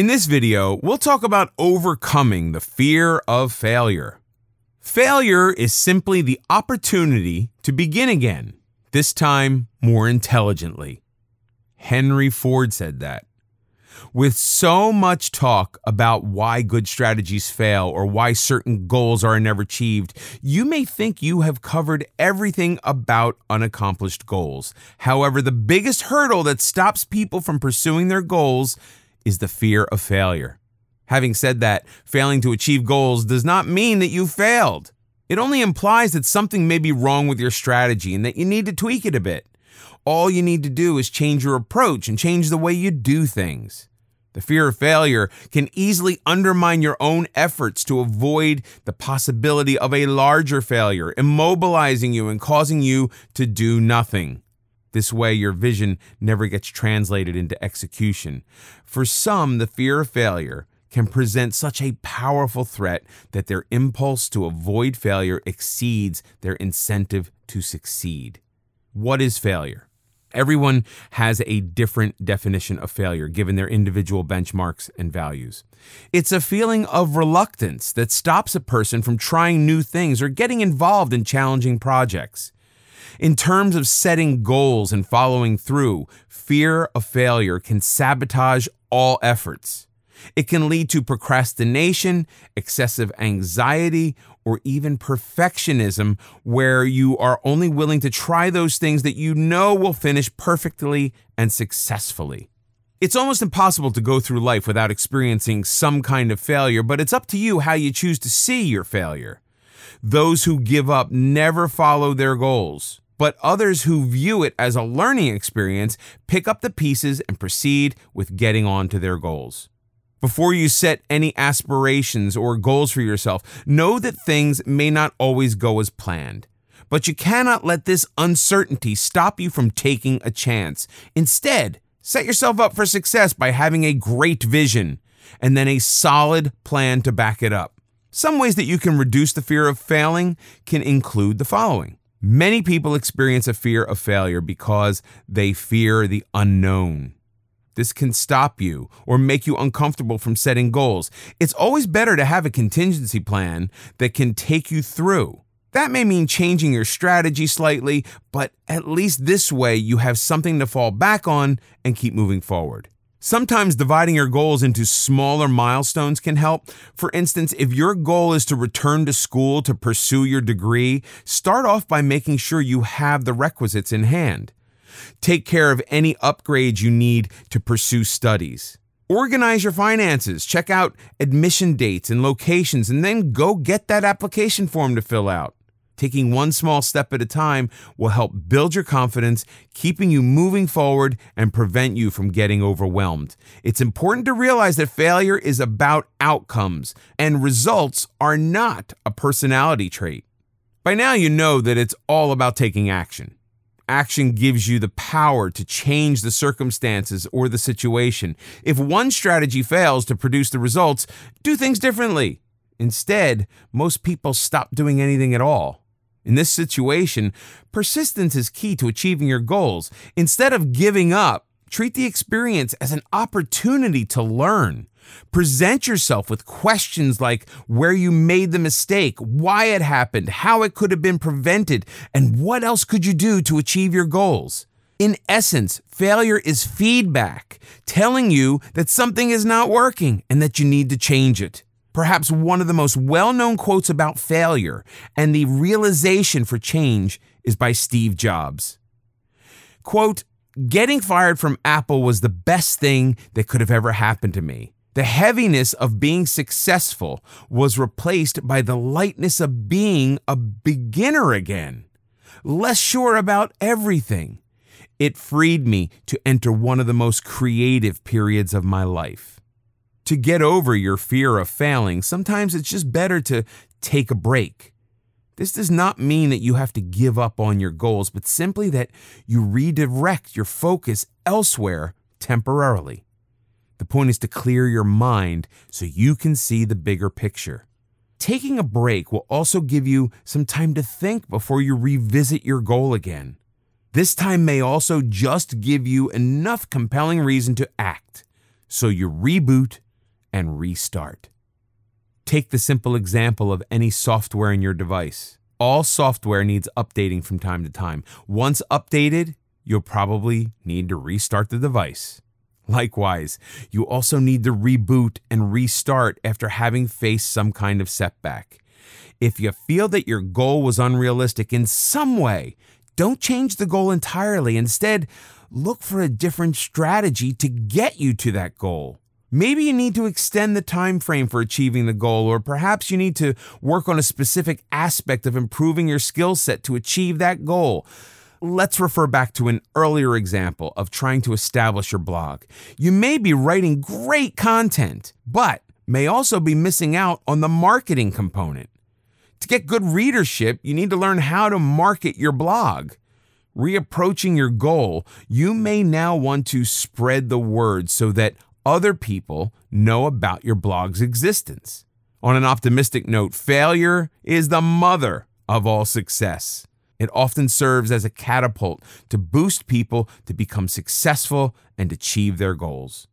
In this video, we'll talk about overcoming the fear of failure. Failure is simply the opportunity to begin again, this time more intelligently. Henry Ford said that. With so much talk about why good strategies fail or why certain goals are never achieved, you may think you have covered everything about unaccomplished goals. However, the biggest hurdle that stops people from pursuing their goals is the fear of failure. Having said that, failing to achieve goals does not mean that you failed. It only implies that something may be wrong with your strategy and that you need to tweak it a bit. All you need to do is change your approach and change the way you do things. The fear of failure can easily undermine your own efforts to avoid the possibility of a larger failure, immobilizing you and causing you to do nothing. This way, your vision never gets translated into execution. For some, the fear of failure can present such a powerful threat that their impulse to avoid failure exceeds their incentive to succeed. What is failure? Everyone has a different definition of failure given their individual benchmarks and values. It's a feeling of reluctance that stops a person from trying new things or getting involved in challenging projects. In terms of setting goals and following through, fear of failure can sabotage all efforts. It can lead to procrastination, excessive anxiety, or even perfectionism, where you are only willing to try those things that you know will finish perfectly and successfully. It's almost impossible to go through life without experiencing some kind of failure, but it's up to you how you choose to see your failure. Those who give up never follow their goals, but others who view it as a learning experience pick up the pieces and proceed with getting on to their goals. Before you set any aspirations or goals for yourself, know that things may not always go as planned. But you cannot let this uncertainty stop you from taking a chance. Instead, set yourself up for success by having a great vision and then a solid plan to back it up. Some ways that you can reduce the fear of failing can include the following. Many people experience a fear of failure because they fear the unknown. This can stop you or make you uncomfortable from setting goals. It's always better to have a contingency plan that can take you through. That may mean changing your strategy slightly, but at least this way you have something to fall back on and keep moving forward. Sometimes dividing your goals into smaller milestones can help. For instance, if your goal is to return to school to pursue your degree, start off by making sure you have the requisites in hand. Take care of any upgrades you need to pursue studies. Organize your finances, check out admission dates and locations, and then go get that application form to fill out. Taking one small step at a time will help build your confidence, keeping you moving forward and prevent you from getting overwhelmed. It's important to realize that failure is about outcomes, and results are not a personality trait. By now, you know that it's all about taking action action gives you the power to change the circumstances or the situation. If one strategy fails to produce the results, do things differently. Instead, most people stop doing anything at all. In this situation, persistence is key to achieving your goals. Instead of giving up, treat the experience as an opportunity to learn. Present yourself with questions like where you made the mistake, why it happened, how it could have been prevented, and what else could you do to achieve your goals. In essence, failure is feedback telling you that something is not working and that you need to change it. Perhaps one of the most well known quotes about failure and the realization for change is by Steve Jobs. Quote, Getting fired from Apple was the best thing that could have ever happened to me. The heaviness of being successful was replaced by the lightness of being a beginner again, less sure about everything. It freed me to enter one of the most creative periods of my life. To get over your fear of failing, sometimes it's just better to take a break. This does not mean that you have to give up on your goals, but simply that you redirect your focus elsewhere temporarily. The point is to clear your mind so you can see the bigger picture. Taking a break will also give you some time to think before you revisit your goal again. This time may also just give you enough compelling reason to act. So you reboot and restart. Take the simple example of any software in your device. All software needs updating from time to time. Once updated, you'll probably need to restart the device. Likewise, you also need to reboot and restart after having faced some kind of setback. If you feel that your goal was unrealistic in some way, don't change the goal entirely. Instead, look for a different strategy to get you to that goal. Maybe you need to extend the time frame for achieving the goal or perhaps you need to work on a specific aspect of improving your skill set to achieve that goal. Let's refer back to an earlier example of trying to establish your blog. You may be writing great content, but may also be missing out on the marketing component. To get good readership, you need to learn how to market your blog. Reapproaching your goal, you may now want to spread the word so that other people know about your blog's existence. On an optimistic note, failure is the mother of all success. It often serves as a catapult to boost people to become successful and achieve their goals.